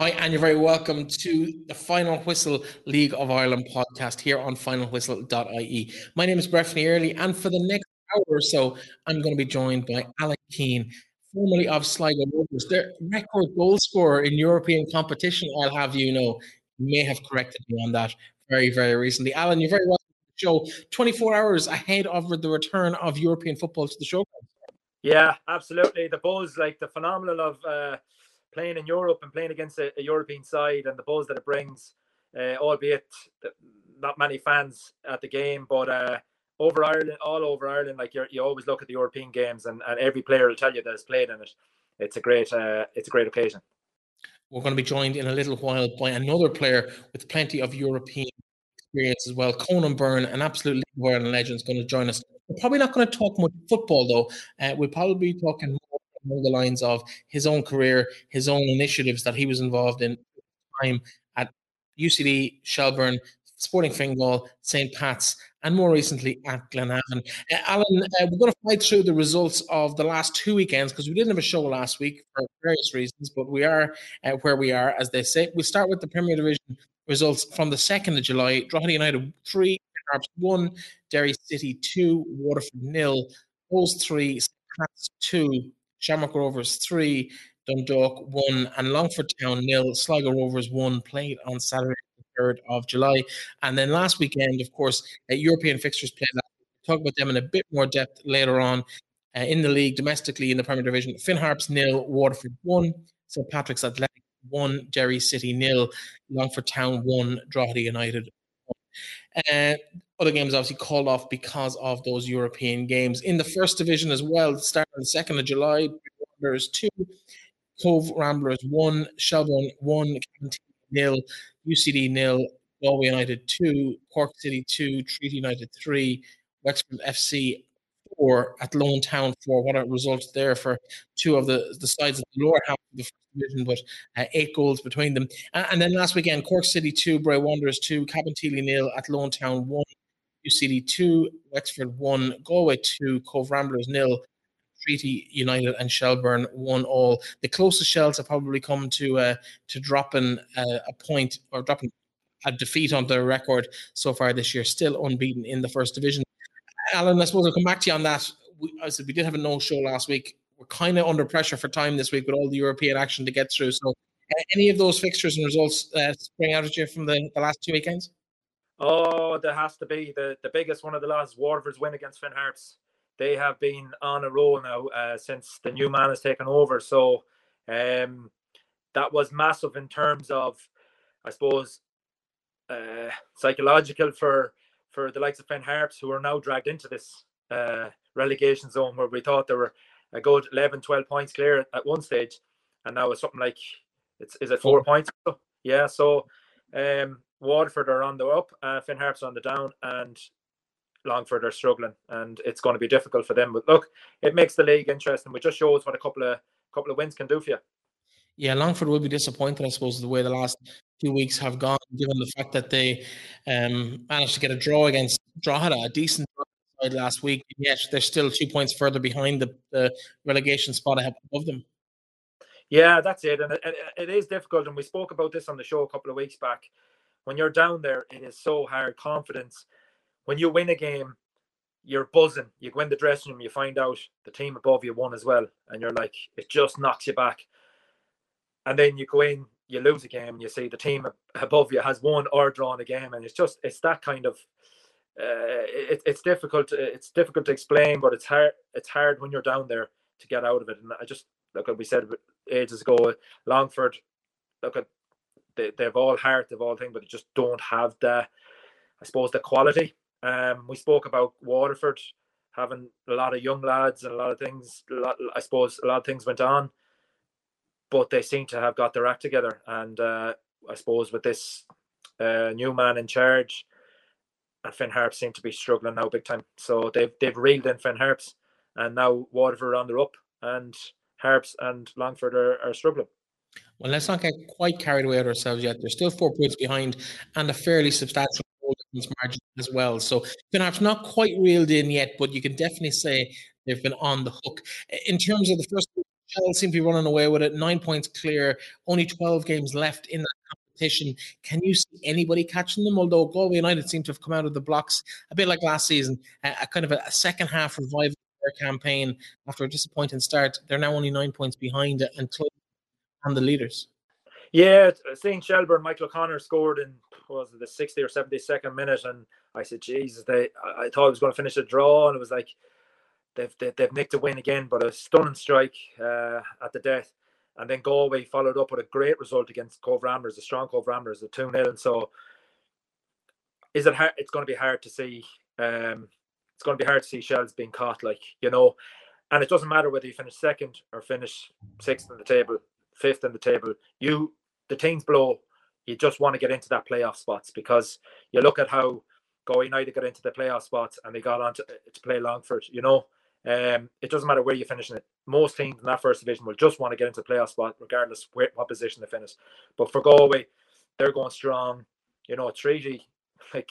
Hi, and you're very welcome to the Final Whistle League of Ireland podcast here on finalwhistle.ie. My name is Breffney Early, and for the next hour or so, I'm going to be joined by Alan Keane, formerly of Sligo Rovers, their record goal scorer in European competition. I'll have you know, you may have corrected me on that very, very recently. Alan, you're very welcome to the show 24 hours ahead of the return of European football to the show. Yeah, absolutely. The buzz, like the phenomenal of. Uh playing in Europe and playing against a, a European side and the buzz that it brings, uh, albeit not many fans at the game, but uh, over Ireland, all over Ireland, like you you always look at the European games and, and every player will tell you that has played in it. It's a great, uh, it's a great occasion. We're going to be joined in a little while by another player with plenty of European experience as well. Conan Byrne, an absolute Ireland legend, is going to join us. We're probably not going to talk much football though. Uh, we'll probably be talking along the lines of his own career, his own initiatives that he was involved in time at UCD, Shelbourne, Sporting Fingal, St. Pat's, and more recently at Glenavon. Uh, Alan, uh, we're going to fight through the results of the last two weekends because we didn't have a show last week for various reasons, but we are uh, where we are, as they say. We'll start with the Premier Division results from the 2nd of July. Drogheda United 3, Harps 1, Derry City 2, Waterford nil. Those 3, St. Pat's 2, Shamrock Rovers 3, Dundalk 1, and Longford Town nil. Sligo Rovers 1 played on Saturday, the 3rd of July. And then last weekend, of course, uh, European fixtures played. We'll talk about them in a bit more depth later on uh, in the league, domestically in the Premier Division. Finn Harps nil, Waterford 1, St. Patrick's Athletic 1, Derry City nil, Longford Town 1, Drogheda United uh, other games obviously called off because of those European games. In the first division as well, starting the 2nd of July, Wanderers 2, Cobh Ramblers 1, Shelbourne 1, nil, UCD nil, Galway United 2, Cork City 2, Treaty United 3, Wexford FC 4 Athlone Town 4. What a result there for two of the, the sides of the lower half of the first division, but uh, eight goals between them. Uh, and then last weekend, Cork City 2, Bray Wanderers 2, Cabinteely nil Athlone Town 1, UCD 2, Wexford 1, Galway 2, Cobh Ramblers nil. Treaty United and Shelbourne one all. The closest Shels have probably come to uh, to dropping uh, a point or dropping a defeat on their record so far this year, still unbeaten in the first division. Alan, I suppose I'll come back to you on that. We, I said we did have a no show last week. We're kind of under pressure for time this week with all the European action to get through. So, uh, any of those fixtures and results uh, spring out at you from the, the last two weekends? Oh, there has to be the, the biggest one of the last Waterford's win against Finn Harps. They have been on a roll now uh, since the new man has taken over. So um, that was massive in terms of, I suppose, uh, psychological for for the likes of Finn Harps, who are now dragged into this uh, relegation zone where we thought they were a good 11, 12 points clear at one stage. And now it's something like, it's is it four, four. points? Yeah. So um, Waterford are on the up, uh, Finn Harps on the down, and Longford are struggling, and it's going to be difficult for them. But look, it makes the league interesting. It just shows what a couple of couple of wins can do for you. Yeah, Longford will be disappointed, I suppose, the way the last few weeks have gone, given the fact that they um, managed to get a draw against Drogheda, a decent side last week. Yet they're still two points further behind the, the relegation spot above them. Yeah, that's it, and it, it is difficult. And we spoke about this on the show a couple of weeks back. When you're down there, it is so hard. Confidence. When you win a game, you're buzzing. You go in the dressing room, you find out the team above you won as well, and you're like, it just knocks you back and then you go in, you lose a game, and you see the team above you has won or drawn a game, and it's just it's that kind of uh, it, it's difficult. It's difficult to explain, but it's hard. It's hard when you're down there to get out of it. And I just look at we said ages ago, Longford. Look at they, they've all heart, they've all thing, but they just don't have the, I suppose, the quality. Um, we spoke about Waterford having a lot of young lads and a lot of things. Lot, I suppose a lot of things went on but they seem to have got their act together. And uh, I suppose with this uh, new man in charge, and Finn Harps seem to be struggling now big time. So they've they've reeled in Finn Harps, and now Waterford on the up, and Harps and Longford are, are struggling. Well, let's not get quite carried away with ourselves yet. They're still four points behind, and a fairly substantial margin as well. So perhaps not quite reeled in yet, but you can definitely say they've been on the hook. In terms of the first Shels seem to be running away with it. Nine points clear, only 12 games left in that competition. Can you see anybody catching them? Although Galway United seem to have come out of the blocks a bit like last season, a, a kind of a, a, second half revival campaign after a disappointing start. They're now only nine points behind and close on the leaders. Yeah, seeing Shelbourne, Michael O'Connor scored in was the 60 or 72nd minute, and I said, Jesus, they I thought it was going to finish a draw, and it was like they've they, have they have nicked a win again, but a stunning strike uh, at the death. And then Galway followed up with a great result against Cobh Ramblers, a strong Cobh Ramblers, a 2 0. And so is it hard? It's going to be hard to see. Um, it's going to be hard to see Shels being caught, like, you know. And it doesn't matter whether you finish second or finish sixth in the table, fifth in the table. You, the teams below, you just want to get into that playoff spots because you look at how Go United got into the playoff spots and they got on to, to play Longford, you know. Um, it doesn't matter where you finish in it. Most teams in that first division will just want to get into the playoff spot, regardless where, what position they finish. But for Galway, they're going strong. You know, Treaty, like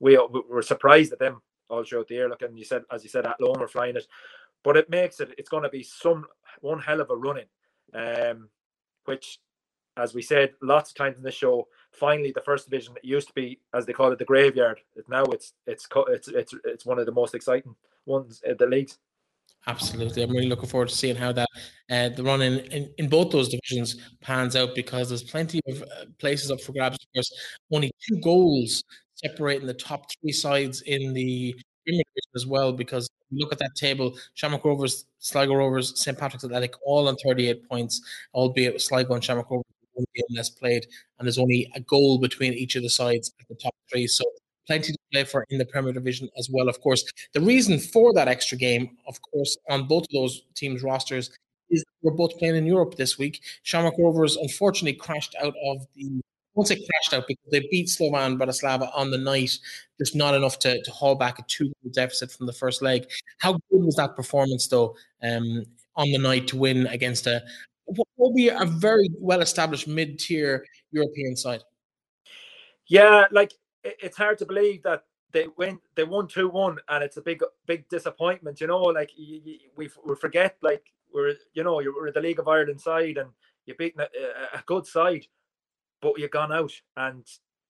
we, we were surprised at them all throughout the year. Look, and you said, as you said, Athlone we're flying it, but it makes it. It's going to be some one hell of a running, um, which, as we said lots of times in the show, finally the first division used to be, as they call it, the graveyard. Now it's it's it's it's it's one of the most exciting ones in the league. Absolutely. I'm really looking forward to seeing how that uh, the run in, in, in, both those divisions pans out because there's plenty of uh, places up for grabs. Of course, only two goals separating the top three sides in the as well. Because look at that table: Shamrock Rovers, Sligo Rovers, St Patrick's Athletic, all on 38 points, albeit Sligo and Shamrock Rovers one game less played, and there's only a goal between each of the sides at the top three. So plenty to play for in the Premier Division as well, of course. The reason for that extra game, of course, on both of those teams' rosters is we're both playing in Europe this week. Shamrock Rovers unfortunately crashed out of the once it crashed out because they beat Slovan Bratislava on the night, just not enough to, to haul back a two goal deficit from the first leg. How good was that performance though um, on the night to win against a what will be a very well established mid tier European side? Yeah, like it's hard to believe that they win they won 2-1 and it's a big big disappointment you know like you, you, we, we forget like we're you know you're the league of ireland side and you're beating a, a, good side but you've gone out and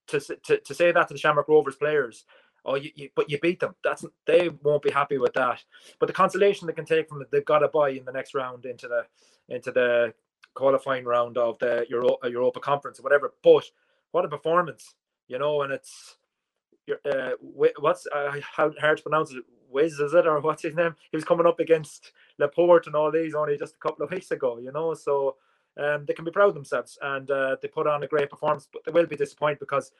to, to, to say that to the shamrock rovers players oh you, you, but you beat them that's they won't be happy with that but the consolation they can take from it they've got to buy in the next round into the into the qualifying round of the Euro, europa conference or whatever but what a performance you know, and it's uh, what's uh, how hard to pronounce it. Wiz is it or what's his name? He was coming up against Laporte and all these only just a couple of weeks ago, you know. So um, they can be proud of themselves and uh, they put on a great performance, but they will be disappointed because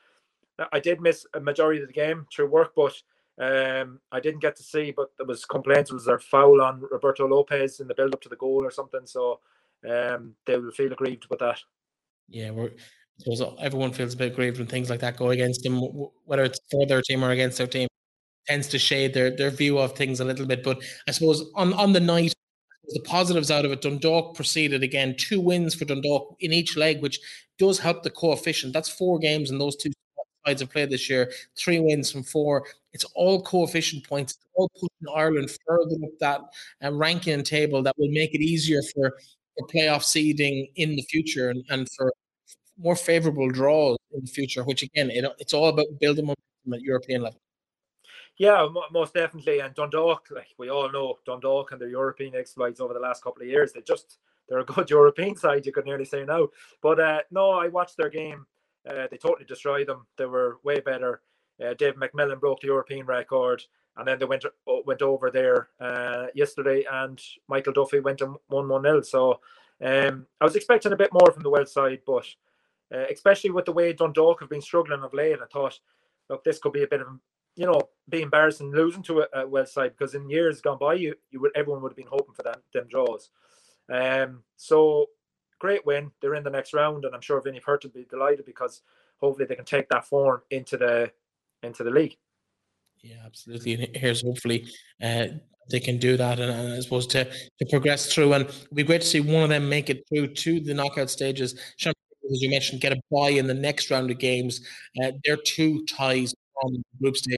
I did miss a majority of the game through work, but um, I didn't get to see. But there was complaints was there foul on Roberto Lopez in the build up to the goal or something. So um, they will feel aggrieved with that. Yeah, we're so everyone feels a bit aggrieved when things like that go against them, whether it's for their team or against their team. Tends to shade their, their view of things a little bit. But I suppose on, on the night, the positives out of it, Dundalk proceeded again, two wins for Dundalk in each leg, which does help the coefficient. That's four games and those two sides have played this year, three wins from four. It's all coefficient points, it's all pushing Ireland further up that uh, ranking table that will make it easier for, for playoff seeding in the future and, and for more favorable draws in the future, which again, it, it's all about building momentum at European level. Yeah, most definitely. And Dundalk, like we all know, Dundalk and their European exploits over the last couple of years, they just they're a good European side. You could nearly say now. But uh, no, I watched their game. Uh, they totally destroyed them. They were way better. Uh, Dave McMillan broke the European record, and then they went went over there uh, yesterday, and Michael Duffy went and one 0 So um, I was expecting a bit more from the Welsh side, but uh, especially with the way Dundalk have been struggling of late. I thought, look, this could be a bit of, you know, be embarrassing losing to a, a Welsh side because in years gone by, you you would everyone would have been hoping for that them draws. Um, so great win. They're in the next round, and I'm sure Vinny Perth will be delighted because hopefully they can take that form into the into the league. Yeah, absolutely. And here's hopefully uh, they can do that and, and I suppose to to progress through. And it'd be great to see one of them make it through to the knockout stages. As you mentioned, get a buy in the next round of games. Uh, they're two ties on the group stage.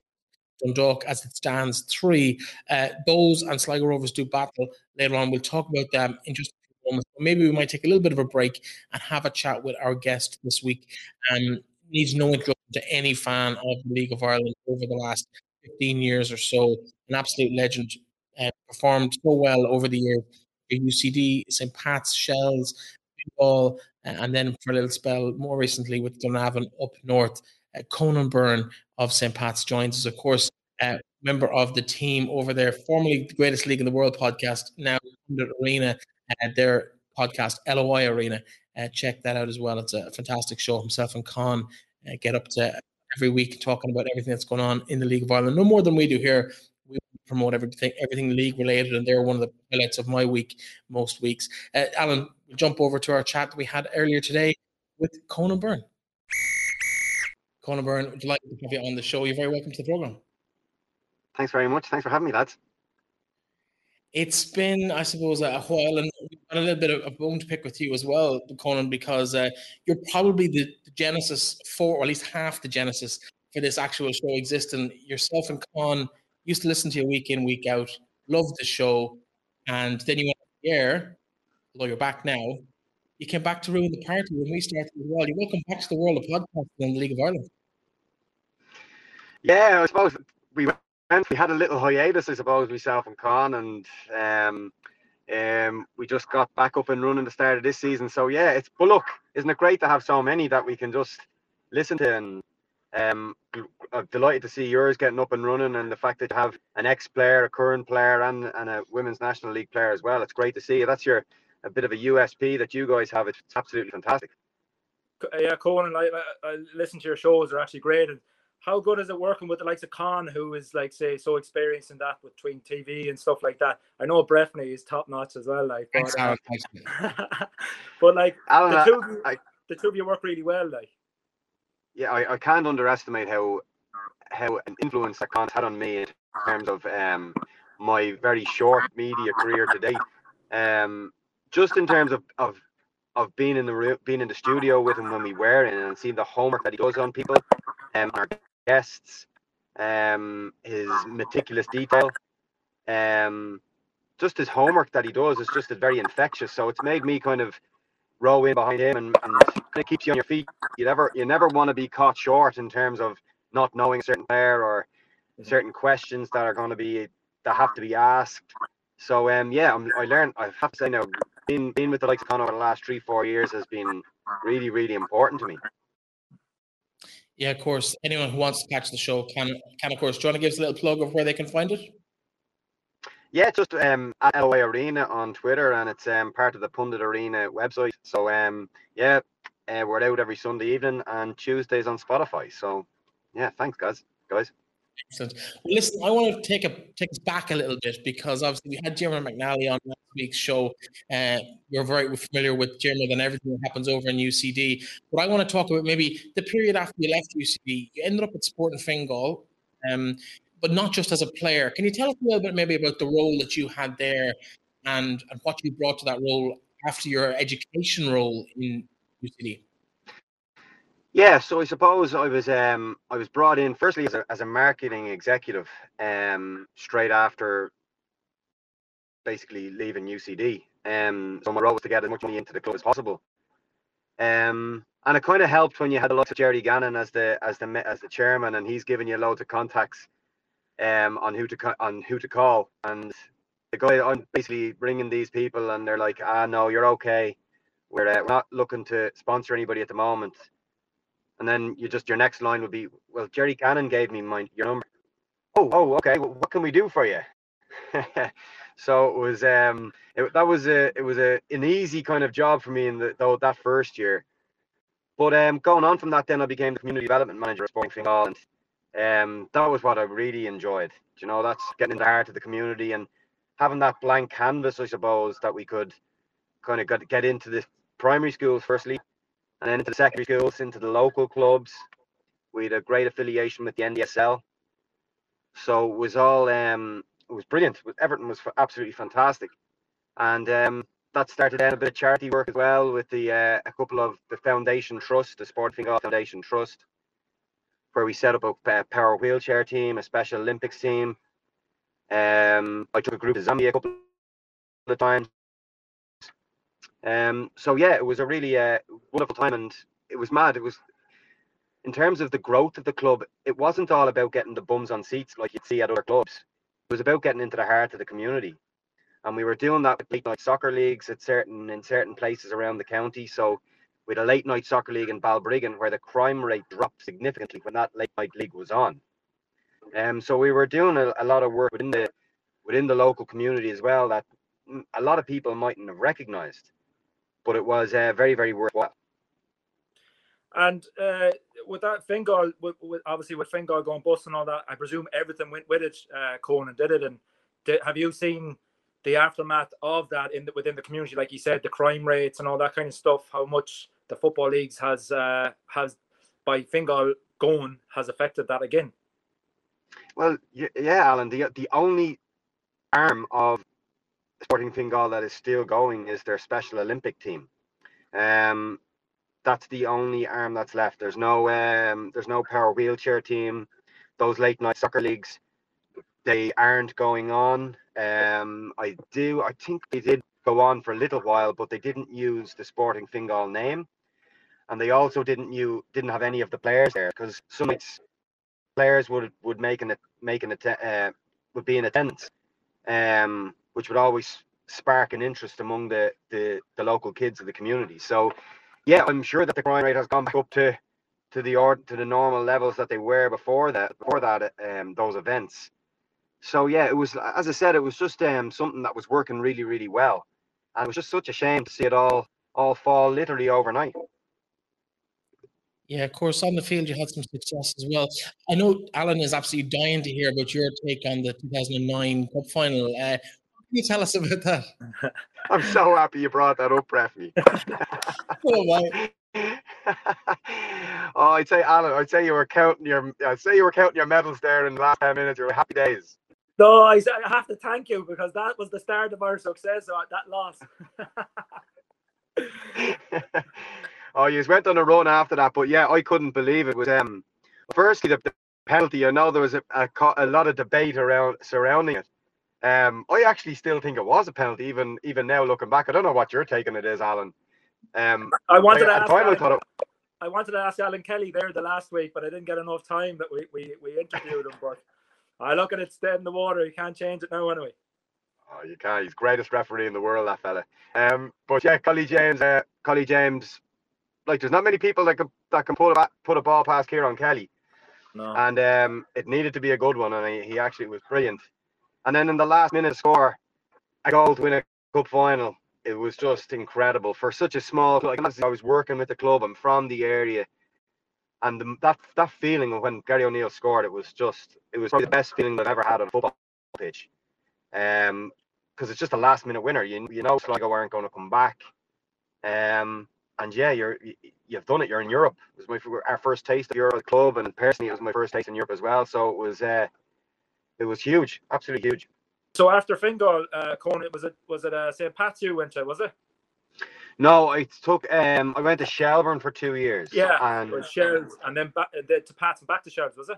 Dundalk, as it stands, three. Uh, Bohs and Sligo Rovers do battle later on. We'll talk about them in just a moment. maybe we might take a little bit of a break and have a chat with our guest this week. Um, needs no introduction to any fan of the League of Ireland over the last 15 years or so. An absolute legend, uh, performed so well over the years. UCD, St. Pat's, Shels, Ball, and then for a little spell more recently with Glenavon up north. Conan Byrne of St. Pat's joins us, of course, uh, member of the team over there, formerly the greatest league in the world podcast, now Arena, uh, their podcast, LOI Arena. Uh, check that out as well. It's a fantastic show. Himself and Con uh, get up to every week talking about everything that's going on in the League of Ireland. No more than we do here. We promote everything, everything league related, and they're one of the highlights of my week most weeks. Uh, Alan, jump over to our chat that we had earlier today with Conan Byrne. Conan Byrne, would you like to have you on the show? You're very welcome to the program. Thanks very much. Thanks for having me, lads. It's been, I suppose, a while, and a little bit of a bone to pick with you as well, Conan, because uh, you're probably the, the, genesis for, or at least half the genesis for this actual show existing. Yourself and Con used to listen to you week in, week out, loved the show, and then you went here, although you're back now. You came back to ruin the party when we started as well. You welcome back to the world of podcasting in the League of Ireland. Yeah, I suppose we went, we had a little hiatus, I suppose, myself and Con, and um, um, we just got back up and running the start of this season. So yeah, it's but look, isn't it great to have so many that we can just listen to? And um, I'm delighted to see yours getting up and running, and the fact that you have an ex-player, a current player, and and a women's national league player as well. It's great to see. You. That's your a bit of a USP that you guys have. It's absolutely fantastic. Yeah, Conan, I, I, I listen to your shows; they're actually great. And how good is it working with the likes of Con, who is like say so experienced in that between TV and stuff like that? I know Breffney is top notch as well, like. But, uh, but like Alan, the, two you, I, the two of you work really well, like. Yeah, I, I can't underestimate how how an influence that Con's had on me in terms of um my very short media career today. Um, just in terms of of of being in the being in the studio with him when we were in and seeing the homework that he does on people, um, our guests, um, his meticulous detail, um, just his homework that he does is just very infectious. So it's made me kind of row in behind him and, and kind of keeps you on your feet. You never you never want to be caught short in terms of not knowing a certain player or certain questions that are going to be that have to be asked. So um yeah, I'm, i learned. I have to say now, being being with the likes of Conor over the last three four years has been really really important to me. Yeah, of course. Anyone who wants to catch the show can, can of course. Do you want to give us a little plug of where they can find it? Yeah, just um, at LOI Arena on Twitter, and it's um, part of the Pundit Arena website. So um, yeah, uh, we're out every Sunday evening and Tuesdays on Spotify. So yeah, thanks guys, guys. Excellent. Well, listen, I want to take a take us back a little bit because obviously we had Jimmer McNally on last week's show. Uh, you're very familiar with Jimmer and everything that happens over in UCD. But I want to talk about maybe the period after you left UCD. You ended up at Sporting Fingal, um, but not just as a player. Can you tell us a little bit maybe about the role that you had there and, and what you brought to that role after your education role in UCD? Yeah, so I suppose I was um I was brought in firstly as a as a marketing executive um straight after basically leaving UCD. Um so my role was to get as much money into the club as possible. Um and it kind of helped when you had a lot of Gerry Gannon as the as the as the chairman and he's giving you loads of contacts um on who to on who to call and the guy I'm basically bringing these people and they're like ah no you're okay we're, uh, we're not looking to sponsor anybody at the moment and then you just your next line would be, well, Gerry Gannon gave me my your number. Oh, oh, okay. Well, what can we do for you? so it was um it, that was a it was a an easy kind of job for me in the though that first year. But um going on from that then I became the community development manager at Sporting Fingal and um that was what I really enjoyed. You know, that's getting in the heart of the community and having that blank canvas, I suppose, that we could kind of get, get into the primary schools firstly and then into the secondary schools, into the local clubs. We had a great affiliation with the NDSL. So it was all um, it was brilliant. Everton was absolutely fantastic, and um, that started then a bit of charity work as well with the uh, a couple of the foundation trust, the Sport Fingal Foundation Trust, where we set up a power wheelchair team, a Special Olympics team. Um, I took a group to Zambia a couple of times. Um, so yeah, it was a really uh, wonderful time, and it was mad. It was in terms of the growth of the club. It wasn't all about getting the bums on seats like you'd see at other clubs. It was about getting into the heart of the community, and we were doing that with late night soccer leagues at certain in certain places around the county. So with a late night soccer league in Balbriggan where the crime rate dropped significantly when that late night league was on. Um, so we were doing a, a lot of work within the within the local community as well that a lot of people mightn't have recognized, but it was uh, very very worthwhile. And uh, with that Fingal, with, with, obviously with Fingal going bust and all that, I presume everything went with it. Uh, Conan did it, and did, have you seen the aftermath of that in the, within the community? Like you said, the crime rates and all that kind of stuff. How much the football leagues has uh, has by Fingal going has affected that again. Well, yeah, Alan. The the only arm of Sporting Fingal that is still going is their Special Olympic team. Um, that's the only arm that's left. There's no um, there's no power wheelchair team. Those late night soccer leagues, they aren't going on. Um, I do. I think they did go on for a little while, but they didn't use the Sporting Fingal name and they also didn't you didn't have any of the players there because some players would would make an make an uh, would be in attendance, um, which would always spark an interest among the, the the local kids of the community. So, yeah, I'm sure that the crime rate has gone back up to to the ord to the normal levels that they were before that before that um those events. So yeah, it was as I said, it was just um something that was working really really well, and it was just such a shame to see it all all fall literally overnight. Yeah, of course, on the field you had some success as well. I know Alan is absolutely dying to hear about your take on the 2009 Cup final. Uh, you tell us about that? I'm so happy you brought that up, Breffy. oh, oh, I'd say, Alan, I'd say you were counting your, I'd say you were counting your medals there in the last 10 minutes. You were happy days. No, I, I have to thank you because that was the start of our success. Uh, that loss. Oh, you went on a run after that, but yeah, I couldn't believe it was um. Firstly, the, the penalty. I know there was a, a, a lot of debate around surrounding it. Um, I actually still think it was a penalty, even even now looking back. I don't know what your take on it is, Alan. Um, I wanted I, to ask. Alan, it, I wanted to ask Alan Kelly there the last week, but I didn't get enough time that we we, we interviewed him. But I look at it dead in the water. You can't change it now anyway. Oh, you can't. He's greatest referee in the world, that fella. Um, but yeah, Collie James, uh, Collie James like there's not many people that can that can put a put a ball past Ciaran Kelly. No. And um, it needed to be a good one, and he, he actually was brilliant. And then in the last minute score, a goal to win a cup final. It was just incredible for such a small. Like I was working with the club. I'm from the area, and the, that that feeling of when Gary O'Neill scored, it was just it was probably the best feeling I've ever had on a football pitch. Um, because it's just a last minute winner. You you know Sligo weren't going to come back. Um, and yeah, you're you've done it. You're in Europe. It was my our first taste of Europe club, and personally, it was my first taste in Europe as well. So it was uh, it was huge, absolutely huge. So after Fingal, uh, Conan, was it was it uh, St. Pat's you went to? Was it? No, I took um I went to Shelbourne for two years. Yeah, and Shels, and then back to Pat's and back to Shels, was it?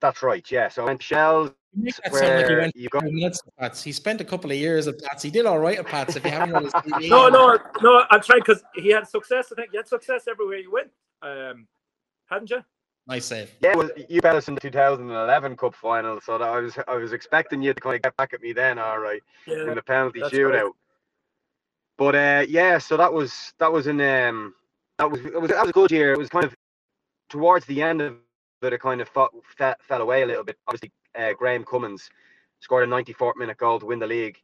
That's right. Yeah. So I went to Shels. You make that sound like he went you go- minutes at Pats. He spent a couple of years at Pats. He did all right at Pats. If you haven't read his TV. no, no, no. I'm trying because he had success. I think you had success everywhere you went. Um, hadn't you? Nice save. Yeah, well, you bet us in the 2011 Cup final, so I was I was expecting you to kind of get back at me then, all right, yeah, in the penalty shootout. Great. But uh, yeah, so that was that was in um that was it was that was a good year. It was kind of towards the end of but it kind of fought, fell, fell away a little bit. Obviously, uh, Graham Cummins scored a 94th minute goal to win the league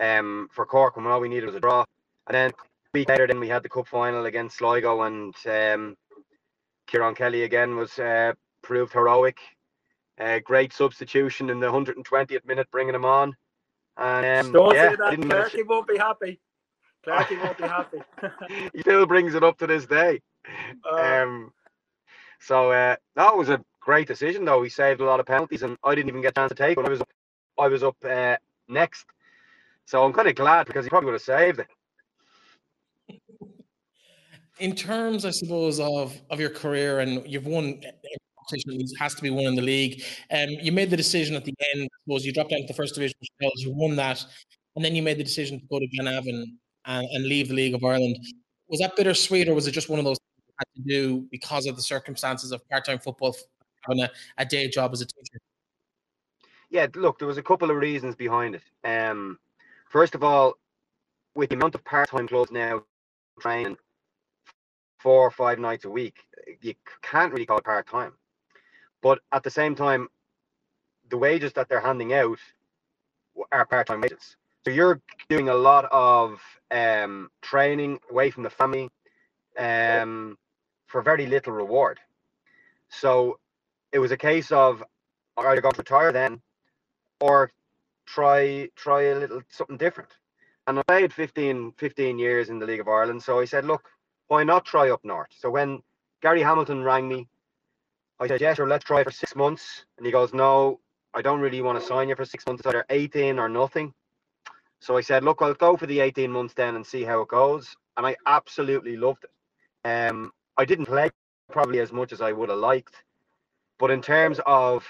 um, for Cork when all we needed was a draw. And then a week later, then we had the cup final against Sligo, and um, Ciaran Kelly again was uh, proved heroic. Uh, great substitution in the 120th minute, bringing him on. And um, Don't yeah, say that. Clarky won't be happy. Clarky won't be happy. he still brings it up to this day. Uh, um, so uh, that was a great decision, though. He saved a lot of penalties, and I didn't even get a chance to take one. I was up, I was up uh, next, so I'm kind of glad because he probably would have saved it. In terms, I suppose, of of your career, and you've won competition has to be won in the league. Um, you made the decision at the end. I suppose you dropped down to the first division. You won that, and then you made the decision to go to Glenavon and, and leave the League of Ireland. Was that bittersweet, or was it just one of those things you had to do because of the circumstances of part-time football, having a, a day job as a teacher? Yeah, look, there was a couple of reasons behind it. Um, first of all, with the amount of part-time clubs now training four or five nights a week, you can't really call it part-time. But at the same time, the wages that they're handing out are part-time wages. So you're doing a lot of um, training away from the family um, for very little reward. So it was a case of either go to retire then or try try a little something different. And I played 15, 15 years in the League of Ireland. So I said, look, why not try up north? So when Gary Hamilton rang me, I said, yeah, sure, let's try for six months. And he goes, no, I don't really want to sign you for six months. Either 18 or nothing. So I said, look, I'll go for the 18 months then and see how it goes. And I absolutely loved it. Um, I didn't play probably as much as I would have liked. But in terms of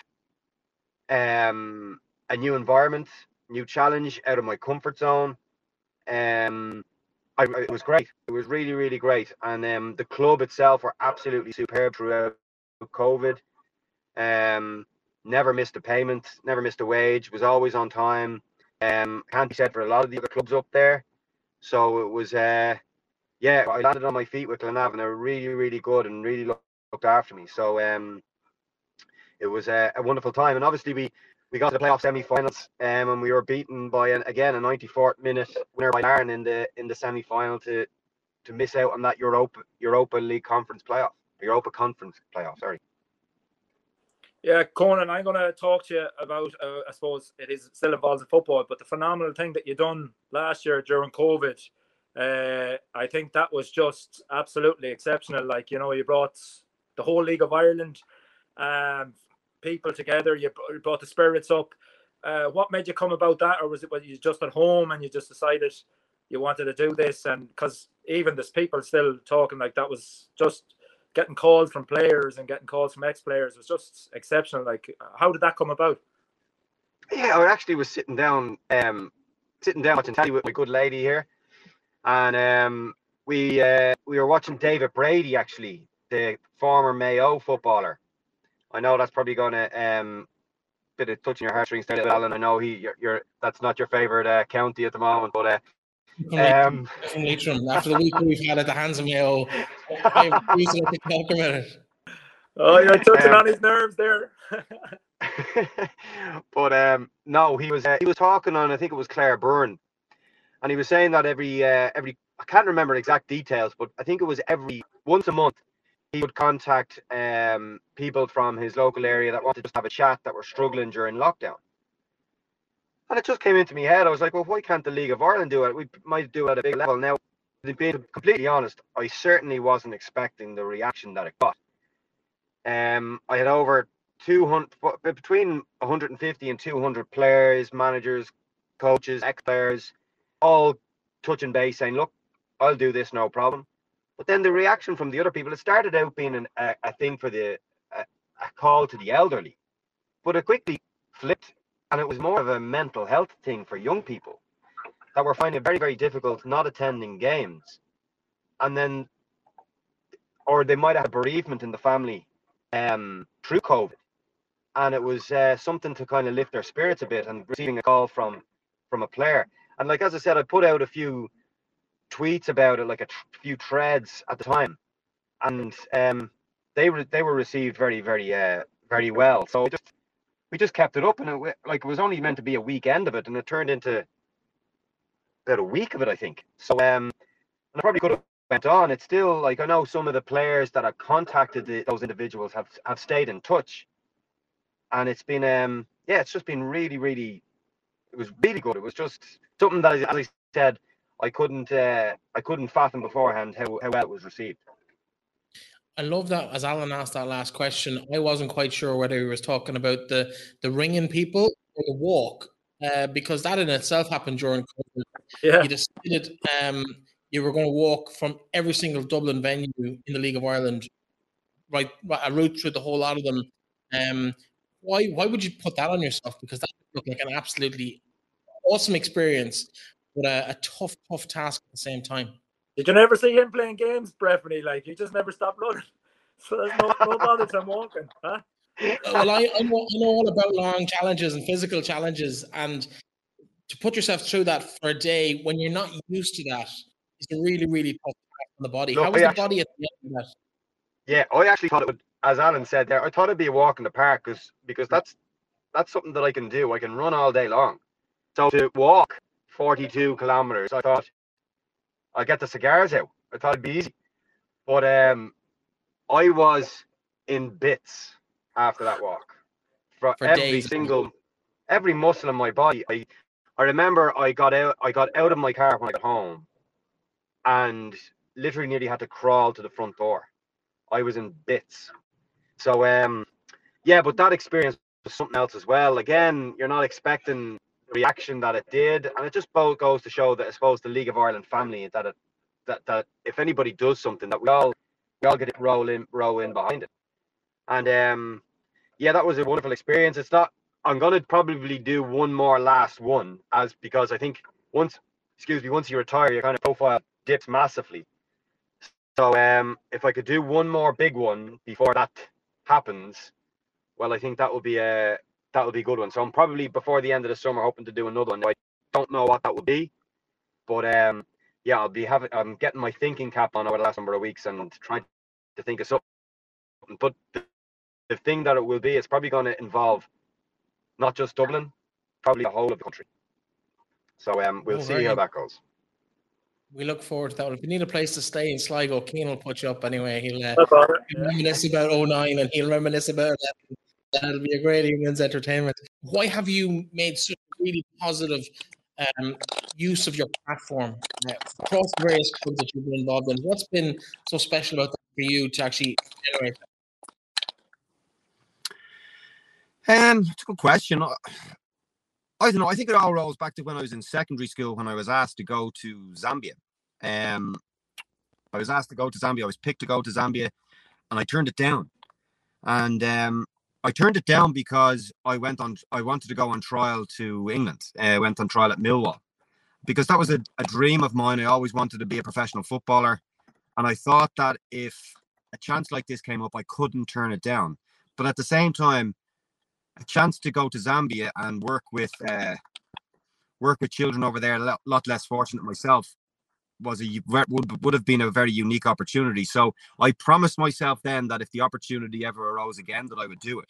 um, a new environment, new challenge out of my comfort zone, um, I, it was great. It was really, really great. And um, the club itself were absolutely superb throughout COVID. Um, never missed a payment, never missed a wage, was always on time. Um, can't be said for a lot of the other clubs up there. So it was, uh, yeah, I landed on my feet with Glenavon. They were really, really good and really looked after me. So um, it was a, a wonderful time. And obviously, we we got to the playoff semi-finals, um, and we were beaten by an, again a 94th minute winner by Larne in the in the semi-final to to miss out on that Europa Europa League Conference playoff, Europa Conference playoff. Sorry. Yeah, Conan, I'm going to talk to you about. Uh, I suppose it is still involves in football, but the phenomenal thing that you done last year during COVID, uh, I think that was just absolutely exceptional. Like you know, you brought the whole League of Ireland um, people together. You brought the spirits up. Uh, what made you come about that, or was it when you just at home and you just decided you wanted to do this? And because even there's people still talking like that was just getting calls from players and getting calls from ex-players was just exceptional. Like, how did that come about? Yeah, I actually was sitting down, um, sitting down watching telly with my good lady here, and um, we uh, we were watching David Brady actually, the former Mayo footballer, I know that's probably going to um bit of touching your heartstrings there, Alan. I know he you're, you're that's not your favorite uh, county at the moment, but uh, um, after the week we've had at the hands of Mayo, I to talk about it. Oh, you're touching um, on his nerves there. but um, no, he was uh, he was talking on I think it was Claire Byrne, and he was saying that every uh, every I can't remember exact details, but I think it was every once a month he would contact um, people from his local area that wanted to just have a chat that were struggling during lockdown. And it just came into my head. I was like, well, why can't the League of Ireland do it? We might do it at a big level. Now, being completely honest, I certainly wasn't expecting the reaction that it got. Um, I had over 200, between 150 and 200 players, managers, coaches, ex players, all touching base saying, look, I'll do this, no problem. But then the reaction from the other people, it started out being an, a, a thing for the a, a call to the elderly, but it quickly flipped, and it was more of a mental health thing for young people that were finding it very very difficult not attending games, and then, or they might have bereavement in the family, um, through COVID, and it was uh, something to kind of lift their spirits a bit, and receiving a call from from a player, and like as I said, I put out a few tweets about it, like a tr- few threads at the time, and um, they were they were received very very uh, very well. So just we just kept it up, and it like it was only meant to be a weekend of it, and it turned into about a week of it, I think. So um, and I probably could have went on. It's still like I know some of the players that have contacted the, those individuals have have stayed in touch, and it's been um yeah, it's just been really really, it was really good. It was just something that as I said I couldn't uh, I couldn't fathom beforehand how, how well it was received. I love that as Alan asked that last question. I wasn't quite sure whether he was talking about the the ringing people or the walk, uh, because that in itself happened during COVID. Yeah. You decided um, you were going to walk from every single Dublin venue in the League of Ireland, right, a route through the whole lot of them. Um, why why would you put that on yourself? Because that looked like an absolutely awesome experience but a, a tough, tough task at the same time. Did you never see him playing games, Breffney? Like he just never stopped running. So there's no, no bother to him walking, huh? well, I, I, know, I know all about long challenges and physical challenges, and to put yourself through that for a day when you're not used to that is a really, really tough task on the body. No, How was I the actually- body at the end of that? Yeah, I actually thought it would, as Alan said there, I thought it'd be a walk in the park because because that's that's something that I can do. I can run all day long. So to walk 42 kilometers, I thought I'd get the cigars out. I thought it'd be easy, but um, I was in bits after that walk. For, For every days. single, every muscle in my body. I I remember I got out I got out of my car when I got home, and literally nearly had to crawl to the front door. I was in bits. So um yeah, but that experience was something else as well. Again, you're not expecting reaction that it did, and it just both goes to show that I suppose the League of Ireland family that it that that if anybody does something that we all we all get it roll in roll in behind it. And um yeah, that was a wonderful experience. It's not I'm gonna probably do one more last one as because I think once excuse me, once you retire your kind of profile dips massively. So um, if I could do one more big one before that happens, well, I think that would be a that would be a good one. So I'm probably before the end of the summer hoping to do another one. I don't know what that would be, but um, yeah, I'll be having I'm getting my thinking cap on over the last number of weeks and trying to think of something. But the, the thing that it will be, it's probably going to involve not just Dublin, probably the whole of the country. So um, we'll Oh, see how that goes. We look forward to that. If you need a place to stay in Sligo, Keane will put you up anyway. He'll, uh, No bother. he'll reminisce about 09 and he'll reminisce about that. That'll be a great evening's entertainment. Why have you made such really positive um, use of your platform uh, across various clubs that you've been involved in? What's been so special about that for you to actually generate that? Um, it's a good question. I I don't know. I think it all rolls back to when I was in secondary school when I was asked to go to Zambia. Um, I was asked to go to Zambia. I was picked to go to Zambia, and I turned it down. And um, I turned it down because I went on. I wanted to go on trial to England. I went on trial at Millwall because that was a, a dream of mine. I always wanted to be a professional footballer, and I thought that if a chance like this came up, I couldn't turn it down. But at the same time, a chance to go to Zambia and work with uh, work with children over there, a lot less fortunate myself, was a would would have been a very unique opportunity. So I promised myself then that if the opportunity ever arose again, that I would do it.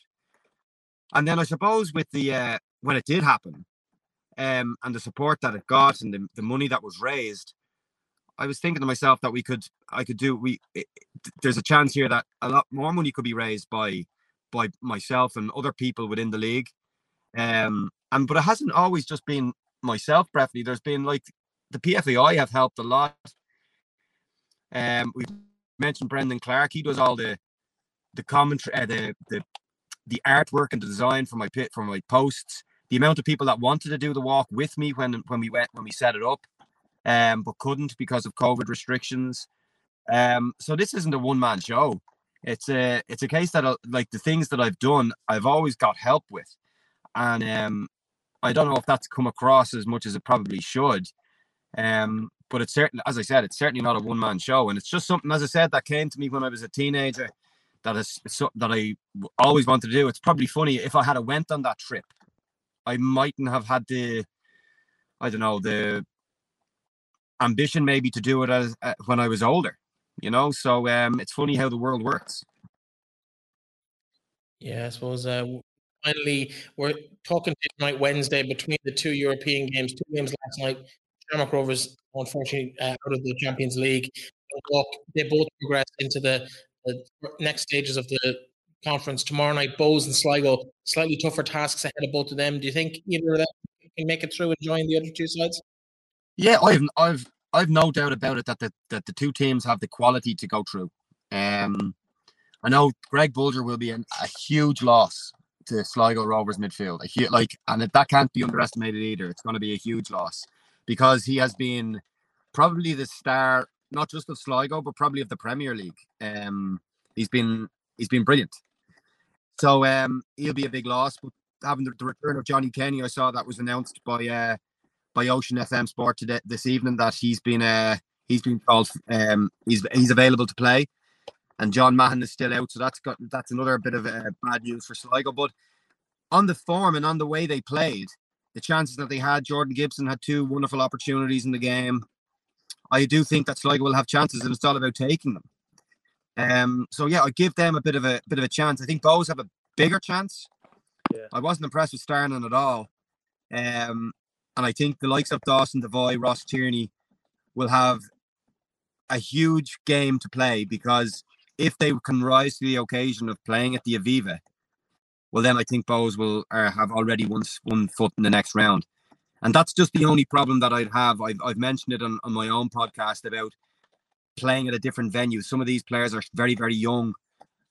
And then I suppose with the uh, when it did happen, um, and the support that it got and the, the money that was raised, I was thinking to myself that we could I could do we it, there's a chance here that a lot more money could be raised by by myself and other people within the league. Um, and but it hasn't always just been myself, Breffney. There's been like the PFAI have helped a lot. Um, we've mentioned Brendan Clark. He does all the the commentary, uh, the the the artwork and the design for my pit for my posts. The amount of people that wanted to do the walk with me when when we went when we set it up, um, but couldn't because of COVID restrictions. Um, so this isn't a one man show it's a it's a case that I, like the things that I've done, I've always got help with, and um, I don't know if that's come across as much as it probably should, um, but it's certain as I said, it's certainly not a one man show, and it's just something as I said that came to me when I was a teenager, that is so, that I always wanted to do. It's probably funny if I had a went on that trip, I mightn't have had the, I don't know the ambition maybe to do it as uh, when I was older you know so um it's funny how the world works Yeah, I suppose uh, finally we're talking tonight, Wednesday, between the two European games. Two games last night. Shamrock Rovers, unfortunately, uh, out of the Champions League. They both progress into the, the next stages of the conference tomorrow night. Bohs and Sligo, slightly tougher tasks ahead of both of them. Do you think either of them can make it through and join the other two sides? yeah i've i've i've no doubt about it that the that the two teams have the quality to go through um i know greg bolger will be an, a huge loss to sligo rovers midfield a hu- like and that can't be underestimated either it's going to be a huge loss because he has been probably the star not just of sligo but probably of the premier league. Um he's been he's been brilliant. So um he'll be a big loss but having the, the return of johnny kenny i saw that was announced by uh by Ocean FM Sport today this evening that he's been uh he's been called um he's he's available to play, and John Mahon is still out, so that's got that's another bit of uh, bad news for Sligo. But on the form and on the way they played, the chances that they had, Jordan Gibson had two wonderful opportunities in the game. I do think that Sligo will have chances, and it's all about taking them. Um, so yeah, I give them a bit of a bit of a chance. I think Bohs have a bigger chance. Yeah. I wasn't impressed with Stjarnan at all. Um, and I think the likes of Dawson Devoy, Ross Tierney will have a huge game to play because if they can rise to the occasion of playing at the Aviva, well, then I think Bohs will uh, have already one, one foot in the next round. And that's just the only problem that I'd have. I've, I've mentioned it on, on my own podcast about playing at a different venue. Some of these players are very, very young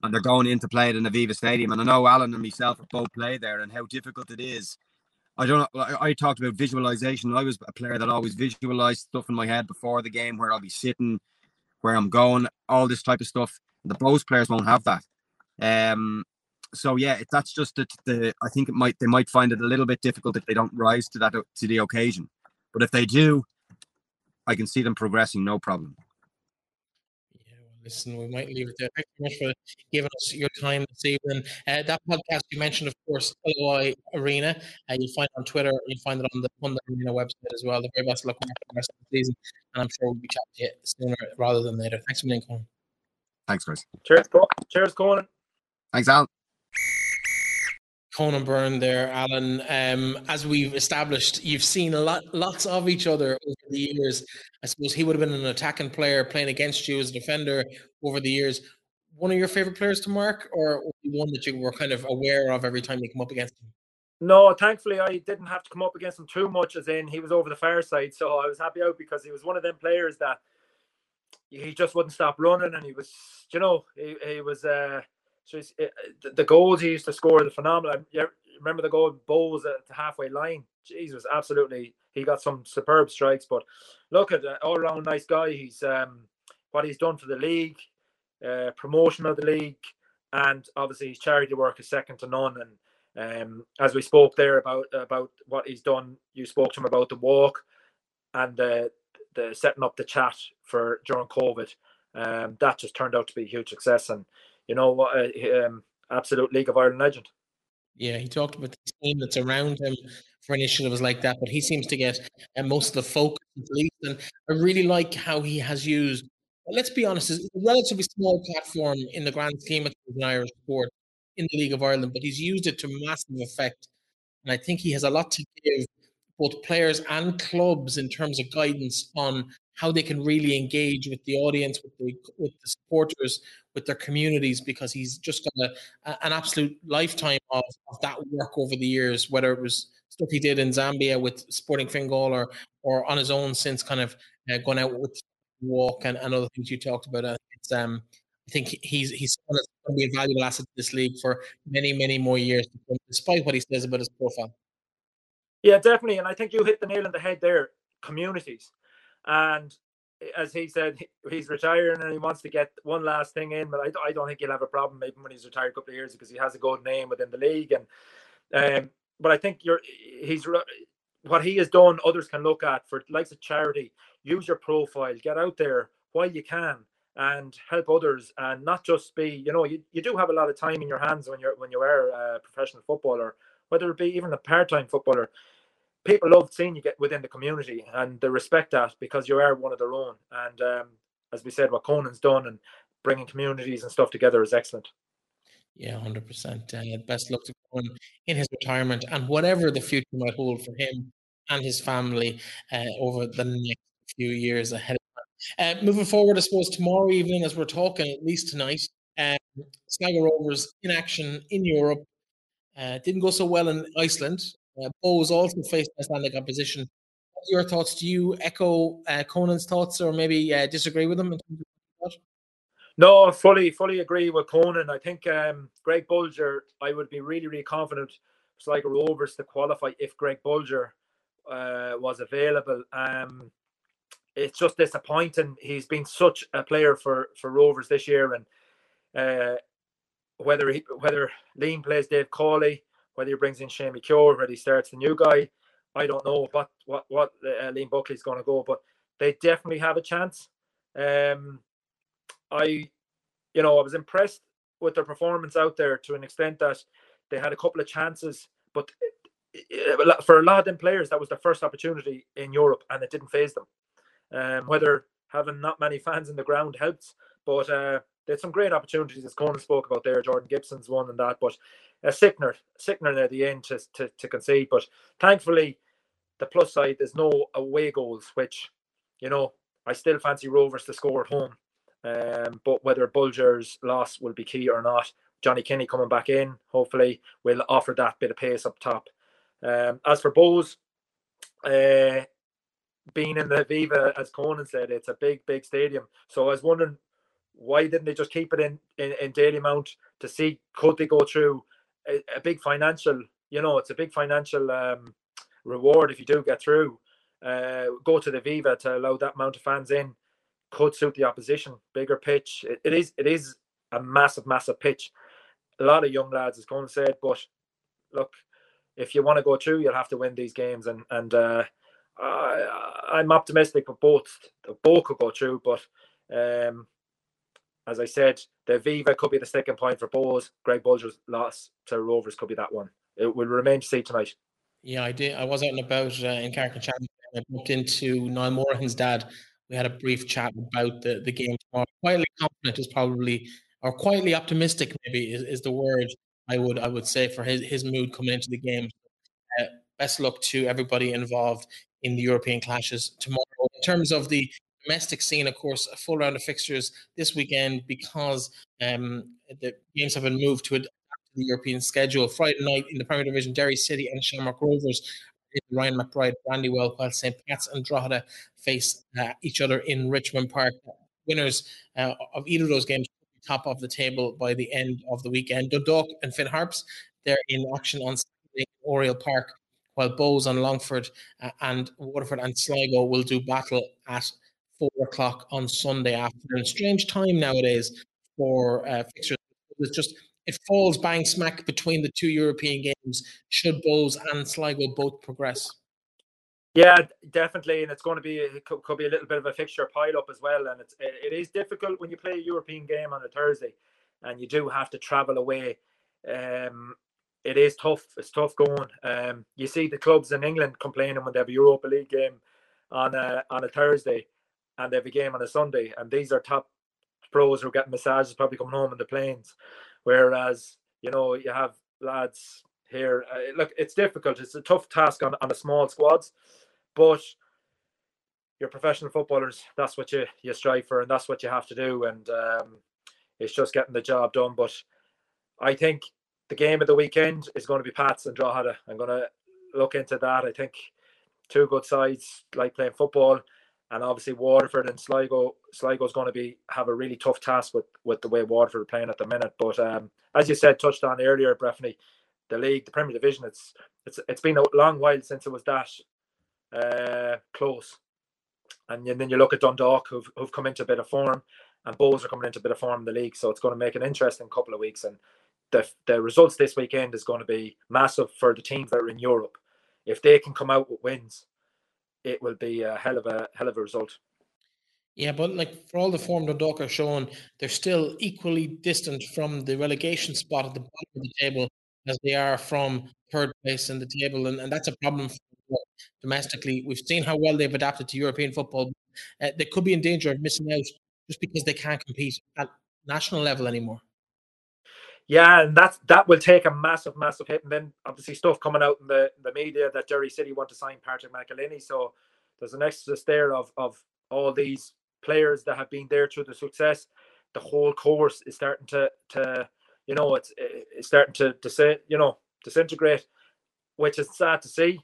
and they're going in to play at an Aviva Stadium. And I know Alan and myself have both played there and how difficult it is. I don't know. I, I talked about visualization. I was a player that always visualized stuff in my head before the game, where I'll be sitting, where I'm going, all this type of stuff. The Bohs players won't have that. Um, so yeah, it, that's just the, the. I think it might they might find it a little bit difficult if they don't rise to that to the occasion. But if they do, I can see them progressing, no problem. Yeah, well, listen, we might leave it there. Thanks so much for giving us your time this evening. Uh, that podcast you mentioned, of course, LOI Arena. Uh, you'll find it on Twitter. You'll find it on the Pundit Arena website as well. The very best luck with the rest of the season. And I'm sure we'll be chatting to you sooner rather than later. Thanks for being on. Thanks, Chris. Cheers, Co- cheers, Conan. Thanks, Alan. Conan Byrne there, Alan. Um, as we've established, you've seen a lot, lots of each other over the years. I suppose he would have been an attacking player playing against you as a defender over the years. One of your favorite players to mark, or one that you were kind of aware of every time you come up against him? No, thankfully I didn't have to come up against him too much, as in he was over the far side, so I was happy out because he was one of them players that he just wouldn't stop running, and he was, you know, he, he was. Uh, so uh, the, goals he used to score, the phenomenal. You remember the goal Bohs at the halfway line? Jesus, absolutely. He got some superb strikes. But look at all around nice guy. He's um, what he's done for the league, uh, promotion of the league, and obviously his charity work is second to none. And um, as we spoke there about about what he's done, you spoke to him about the walk and the the setting up the chat for during COVID. Um, that just turned out to be a huge success. And you know what, uh, um, absolute League of Ireland legend. Yeah, he talked about the team that's around him for initiatives like that, but he seems to get uh, most of the focus at least. And I really like how he has used. Let's be honest, it's a relatively small platform in the grand scheme of an Irish sport in the League of Ireland, but he's used it to massive effect. And I think he has a lot to give both players and clubs in terms of guidance on how they can really engage with the audience, with the with the supporters, with their communities, because he's just got a, an absolute lifetime of, of that work over the years, whether it was stuff he did in Zambia with Sporting Fingal or or on his own since kind of uh, going out with walk and, and other things you talked about. Uh, it's um I think he's he's going to be a valuable asset to this league for many many more years, despite what he says about his profile. Yeah, definitely, and I think you hit the nail on the head there. Communities, and as he said, he's retiring and he wants to get one last thing in. But I, I don't think he'll have a problem maybe when he's retired a couple of years because he has a good name within the league. And um, but I think you're he's what he has done. Others can look at for likes of charity. Use your profile, get out there while you can, and help others, and not just be. You know, you, you do have a lot of time in your hands when you're when you are a professional footballer, whether it be even a part time footballer people love seeing you get within the community and they respect that because you are one of their own. And um, as we said, what Conan's done and bringing communities and stuff together is excellent. Yeah, hundred uh, percent. Best luck to Conan in his retirement and whatever the future might hold for him and his family uh, over the next few years ahead. Uh, moving forward, I suppose tomorrow evening, as we're talking, at least tonight, um, Sligo Rovers in action in Europe. Uh, didn't go so well in Iceland, uh, also faced Icelandic opposition. your thoughts? Do you echo uh, Conan's thoughts, or maybe uh, disagree with him? No, I fully, fully agree with Conan. I think um, Greg Bolger, I would be really, really confident Sligo Rovers to qualify if Greg Bolger uh, was available. Um, it's just disappointing. He's been such a player for for Rovers this year, and uh, whether he, whether Liam plays Dave Cawley, whether he brings in Shane McCure, whether he starts the new guy, I don't know what what what uh, Liam Buckley's going to go, but they definitely have a chance. Um, I, you know, I was impressed with their performance out there to an extent that they had a couple of chances, but for a lot of them players, that was their first opportunity in Europe, and it didn't phase them. Um, whether having not many fans in the ground helps, but uh, had some great opportunities, as Conan spoke about there. Jordan Gibson's one and that, but a Sickner, Sickner at the end to, to, to concede. But thankfully, the plus side, there's no away goals, which, you know, I still fancy Rovers to score at home. Um, but whether Bolger's loss will be key or not, Johnny Kenny coming back in, hopefully, will offer that bit of pace up top. Um, as for Bohs, uh, being in the Viva, as Conan said, it's a big, big stadium. So I was wondering why didn't they just keep it in in, in Dalymount to see could they go through a, big financial, you know, it's a big financial um, reward if you do get through. Uh, go to the Viva to allow that amount of fans in could suit the opposition. Bigger pitch. it, it is it is a massive, massive pitch. A lot of young lads, as Conan said, but look, if you want to go through, you'll have to win these games. And and uh, I, I'm optimistic for both. Both could go through, but um, as I said, the Viva could be the second point for Bohs. Greg Bolger's loss to Rovers could be that one. It will remain to see tonight. Yeah, I did. I was out and about uh, in Carrick and. I bumped into Niall Morahan's dad. We had a brief chat about the, the game tomorrow. Quietly confident is probably, or quietly optimistic maybe is, is the word I would I would say for his, his mood coming into the game. Uh, best luck to everybody involved in the European clashes tomorrow. In terms of the domestic scene, of course, a full round of fixtures this weekend because um, the games have been moved to, the European schedule. Friday night in the Premier Division, Derry City and Shamrock Rovers. Ryan McBride, Brandywell, while St. Pat's and Drogheda face uh, each other in Richmond Park. Winners uh, of either of those games top of the table by the end of the weekend. Dundalk and Finn Harps, they're in action on Saturday in Oriel Park, while Bohs and Longford uh, and Waterford and Sligo will do battle at four o'clock on Sunday afternoon. Strange time nowadays for uh, fixtures. It's just it falls bang smack between the two European games. Should Bohs and Sligo both progress? Yeah, definitely, and it's going to be it could, could, be a little bit of a fixture pile up as well. And it's it, it is difficult when you play a European game on a Thursday, and you do have to travel away. Um, it is tough. It's tough going. Um, you see the clubs in England complaining when they have a Europa League game on a on a Thursday, and they have a game on a Sunday, and these are top pros who are getting massages, probably coming home in the planes. Whereas you know you have lads here. Uh, look, it's difficult. It's a tough task on on a small squads. But you're professional footballers. That's what you you strive for, and that's what you have to do. And um, it's just getting the job done. But I think the game of the weekend is going to be Pats and Drogheda. I'm going to look into that. I think two good sides like playing football, and obviously Waterford and Sligo. Sligo is going to be have a really tough task with with the way Waterford are playing at the minute. But um, as you said, touched on earlier, Breffney, the league, the Premier Division. It's it's it's been a long while since it was that uh, close. And then you look at Dundalk, who've, who've come into a bit of form, and Bohs are coming into a bit of form in the league. So it's going to make an interesting couple of weeks. And the, the results this weekend is going to be massive for the teams that are in Europe. If they can come out with wins, it will be a hell of a hell of a result. Yeah, but like for all the form Dundalk are showing, they're still equally distant from the relegation spot at the bottom of the table as they are from third place in the table, and, and that's a problem domestically. We've seen how well they've adapted to European football. Uh, they could be in danger of missing out just because they can't compete at national level anymore. Yeah, and that's that will take a massive, massive hit. And then obviously stuff coming out in the the media that Derry City want to sign Patrick McEleney. So there's an exodus there of of all these players that have been there through the success. The whole course is starting to to you know it's it's starting to to say you know disintegrate, which is sad to see.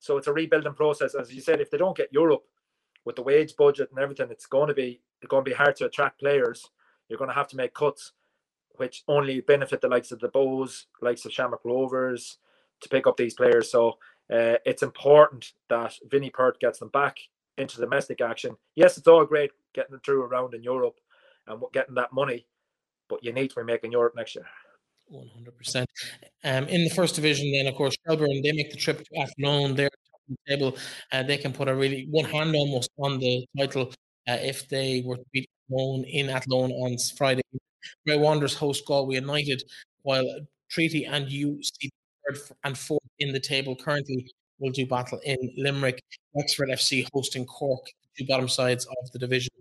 So it's a rebuilding process. As you said, if they don't get Europe with the wage budget and everything, it's going to be it's going to be hard to attract players. You're going to have to make cuts, which only benefit the likes of the Bohs, likes of Shamrock Rovers, to pick up these players. So uh, it's important that Vinny Perth gets them back into domestic action. Yes, it's all great getting them through around in Europe and getting that money, but you need to be making Europe next year. 100%. Um, in the first division, then, of course, Shelbourne, they make the trip to Athlone. They're the table, uh, they can put a really one hand almost on the title uh, if they were to beat Athlone in Athlone on Friday. Bray Wanderers host Galway United, while Treaty and UC third and fourth in the table currently will do battle in Limerick. Wexford FC hosting Cork, two bottom sides of the division,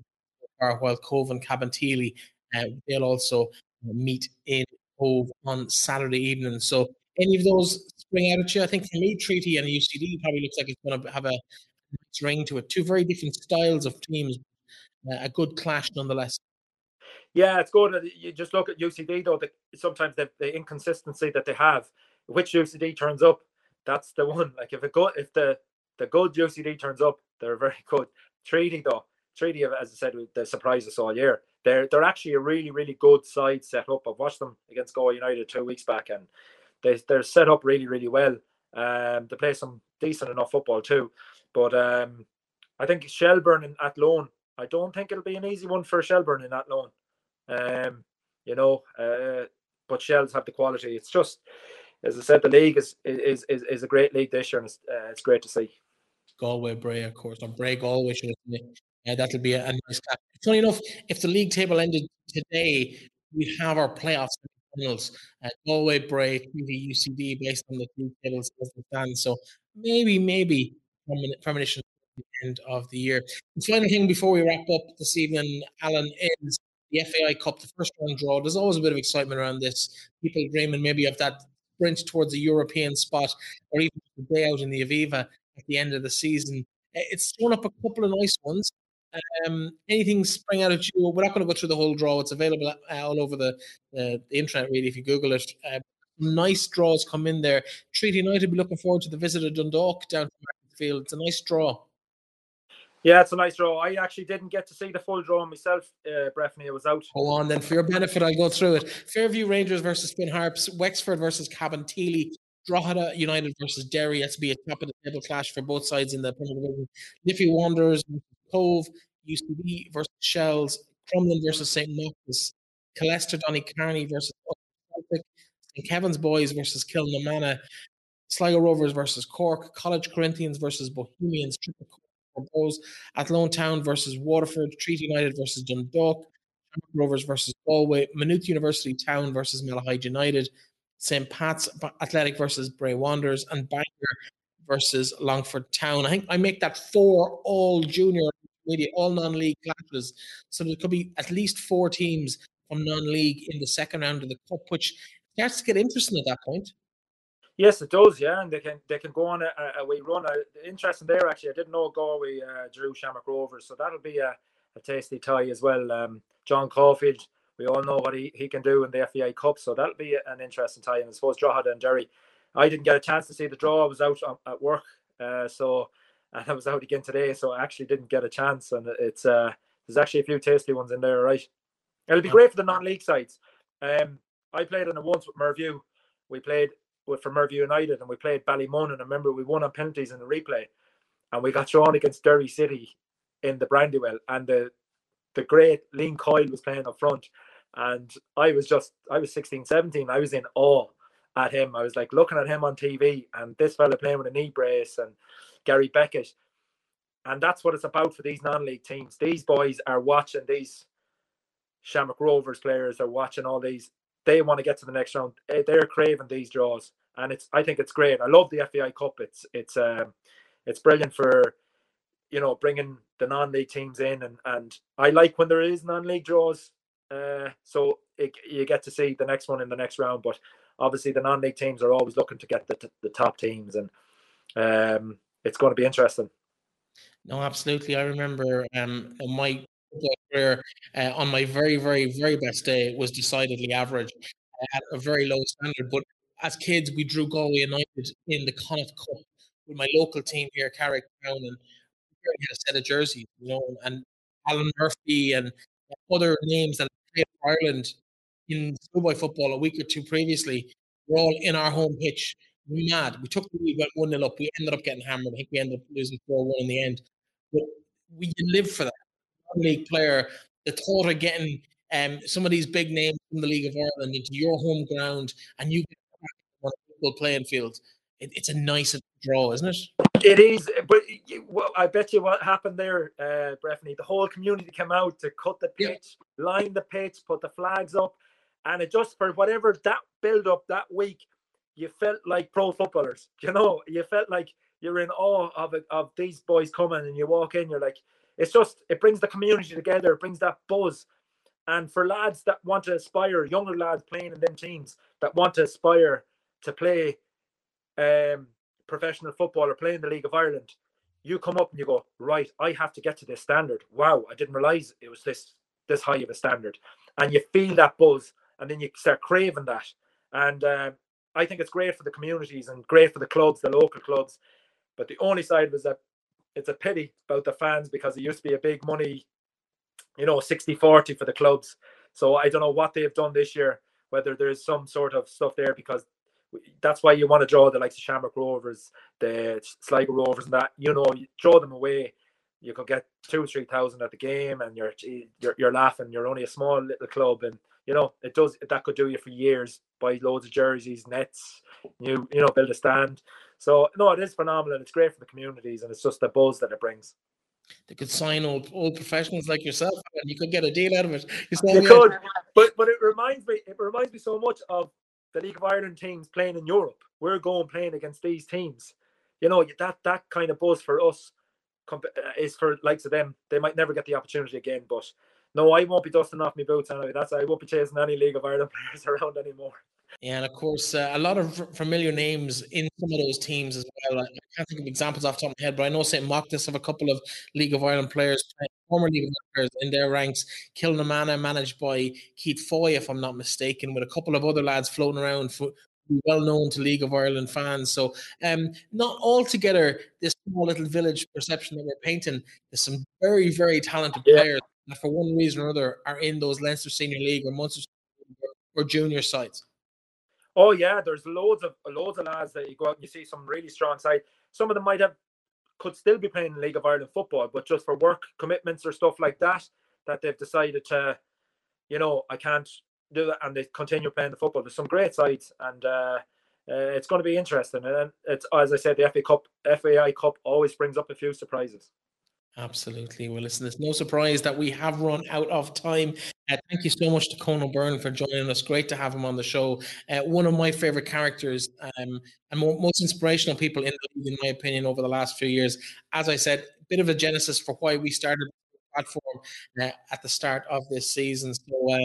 while Cobh and Cabinteely uh, they'll also meet in Cobh on Saturday evening. So any of those spring out at you? I think for me, Treaty and UCD probably looks like it's going to have a ring to it. Two very different styles of teams, uh, a good clash nonetheless. Yeah, it's good. You just look at UCD though. The, sometimes the, the inconsistency that they have, which UCD turns up, that's the one. Like if a good, if the the good UCD turns up, they're very good. Treaty though, Treaty, as I said, the surprise us all year. They're they're actually a really really good side set up. I've watched them against Galway United two weeks back, and they they're set up really really well. Um, they play some decent enough football too, but um, I think Shelbourne and Athlone. I don't think it'll be an easy one for Shelbourne in Athlone. Um, you know, uh, but Shels have the quality. It's just, as I said, the league is is is, is a great league this year, and it's, uh, it's great to see. Galway Bray, of course, or Bray Galway. Yeah, that'll be a, a nice catch. Funny enough, if the league table ended today, we'd have our playoffs finals. Uh, Galway Bray, TV, UCD, based on the league tables as they stand. So maybe, maybe premonition end of the year. The final thing before we wrap up this evening, Alan, is the FAI Cup, the first round draw. There's always a bit of excitement around this. People dreaming maybe of that sprint towards a European spot or even the day out in the Aviva at the end of the season. It's thrown up a couple of nice ones. Um, anything spring out at you? We're not going to go through the whole draw. It's available uh, all over the, uh, the internet, really, if you Google it. Uh, nice draws come in there. Treaty United be looking forward to the visit of Dundalk down to Field. It's a nice draw. Yeah, it's a nice draw. I actually didn't get to see the full draw myself, uh, Breffney. It was out. Hold on, then for your benefit, I'll go through it. Fairview Rangers versus Finn Harps, Wexford versus Cabinteely, Drogheda United versus Derry. That's be a top of the table clash for both sides in the Premier Division. Liffey Wanderers Cobh, UCD versus Shells, Crumlin versus St. Mochta's, Killester Donnycarney versus Celtic, St. Kevin's Boys versus Kilnamanagh, Sligo Rovers versus Cork, College Corinthians versus Bohemians, Triple Cork Athlone Town versus Waterford, Treaty United versus Dundalk, Rovers versus Galway, Maynooth University Town versus Malahide United, St. Pat's Athletic versus Bray Wanderers, and Bangor versus Longford Town. I think I make that four all junior intermediate, all non-league clashes. So there could be at least four teams from non-league in the second round of the cup, which starts to get interesting at that point. Yes, it does. Yeah, and they can they can go on a, a wee run. Uh, interesting there, actually. I didn't know Galway uh, drew Shamrock Rovers, so that'll be a, a tasty tie as well. Um, John Caulfield, we all know what he, he can do in the FAI Cup, so that'll be an interesting tie. And I suppose Drogheda and Derry. I didn't get a chance to see the draw. I was out at work, uh, so and I was out again today, so I actually didn't get a chance. And it's uh, there's actually a few tasty ones in there, right? It'll be great for the non-league sides. Um, I played in it once with Mervue. We played with for Mervue United, and we played Ballymun, and I remember we won on penalties in the replay, and we got drawn against Derry City in the Brandywell, and the the great Liam Coyle was playing up front, and I was just I was 16, 17. I was in awe at him. I was like looking at him on TV, and this fella playing with a knee brace and Gary Beckett. And that's what it's about for these non-league teams. These boys are watching these Shamrock Rovers players are watching all these. They want to get to the next round. Eh, they're craving these draws, and it's. I think it's great. I love the FAI Cup. It's it's um, it's brilliant for you know bringing the non-league teams in, and and I like when there is non-league draws. Uh, so it, you get to see the next one in the next round. But obviously, the non-league teams are always looking to get the the top teams, and um, it's going to be interesting. No, absolutely. I remember um, my career uh, on my very, very, very best day it was decidedly average at a very low standard. But as kids, we drew Galway United in the Connacht Cup with my local team here, Carrick Crown, and we had a set of jerseys, you know, and Alan Murphy and other names that played for Ireland in schoolboy football a week or two previously were all in our home pitch mad. We took the lead, went 1 0 up. We ended up getting hammered. I think we ended up losing 4 1 in the end. But we live for that. League player, the thought of getting um, some of these big names from the League of Ireland into your home ground and you get equal playing field it, it's a nice draw, isn't it? It is, but well, I bet you what happened there, uh, Breffney. The whole community came out to cut the pitch, yeah. line the pitch, put the flags up, and it just for whatever that build up that week, you felt like pro footballers. You know, you felt like you're in awe of it, of these boys coming, and you walk in, you're like, it's just it brings the community together, it brings that buzz. And for lads that want to aspire, younger lads playing in them teams that want to aspire to play um, professional football or play in the League of Ireland, you come up and you go, right, I have to get to this standard. Wow, I didn't realize it was this this high of a standard. And you feel that buzz, and then you start craving that. And uh, I think it's great for the communities and great for the clubs, the local clubs. But the only side was that it's a pity about the fans because it used to be a big money, you know, 60 40 for the clubs. So I don't know what they've done this year, whether there's some sort of stuff there because that's why you want to draw the likes of Shamrock Rovers, the Sligo Rovers, and that you know, you draw them away. You could get two, three thousand at the game, and you're you're, you're laughing. You're only a small little club, and you know it does that could do you for years. Buy loads of jerseys, nets, you you know, build a stand. So no, it is phenomenal. It's great for the communities, and it's just the buzz that it brings. They could sign old old professionals like yourself, and you could get a deal out of it. You, you could, but but it reminds me. It reminds me so much of the League of Ireland teams playing in Europe. We're going playing against these teams. You know that that kind of buzz for us uh, is for likes of them. They might never get the opportunity again, but no, I won't be dusting off my boots anyway. That's I won't be chasing any League of Ireland players around anymore. Yeah, and of course, uh, a lot of familiar names in some of those teams as well. I can't think of examples off the top of my head, but I know St. Mochta's have a couple of League of Ireland players, former League of players in their ranks. Kilnamanagh, managed by Keith Foy, if I'm not mistaken, with a couple of other lads floating around for, well known to League of Ireland fans. So, um, not altogether this small little village perception that we're painting. There's some very, very talented yeah. players that, for one reason or other, are in those Leinster Senior League or Munster or junior sides. Oh yeah, there's loads of loads of lads that you go out and you see some really strong side. Some of them might have could still be playing in League of Ireland football, but just for work commitments or stuff like that, that they've decided to, you know, I can't do that, and they continue playing the football. There's some great sides, and uh, uh, it's going to be interesting. And it's as I said, the FA Cup, FAI Cup always brings up a few surprises. Absolutely. Well, listen, it's no surprise that we have run out of time. Uh, thank you so much to Conan Byrne for joining us. Great to have him on the show. Uh, one of my favorite characters um, and most inspirational people in in my opinion, over the last few years. As I said, a bit of a genesis for why we started the platform uh, at the start of this season. So, uh,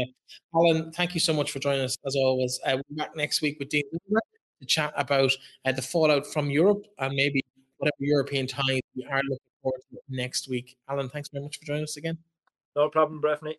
Alan, thank you so much for joining us as always. Uh, we're back next week with Dean to chat about uh, the fallout from Europe and maybe whatever European ties we are looking forward to next week. Alan, thanks very much for joining us again. No problem, Breffney.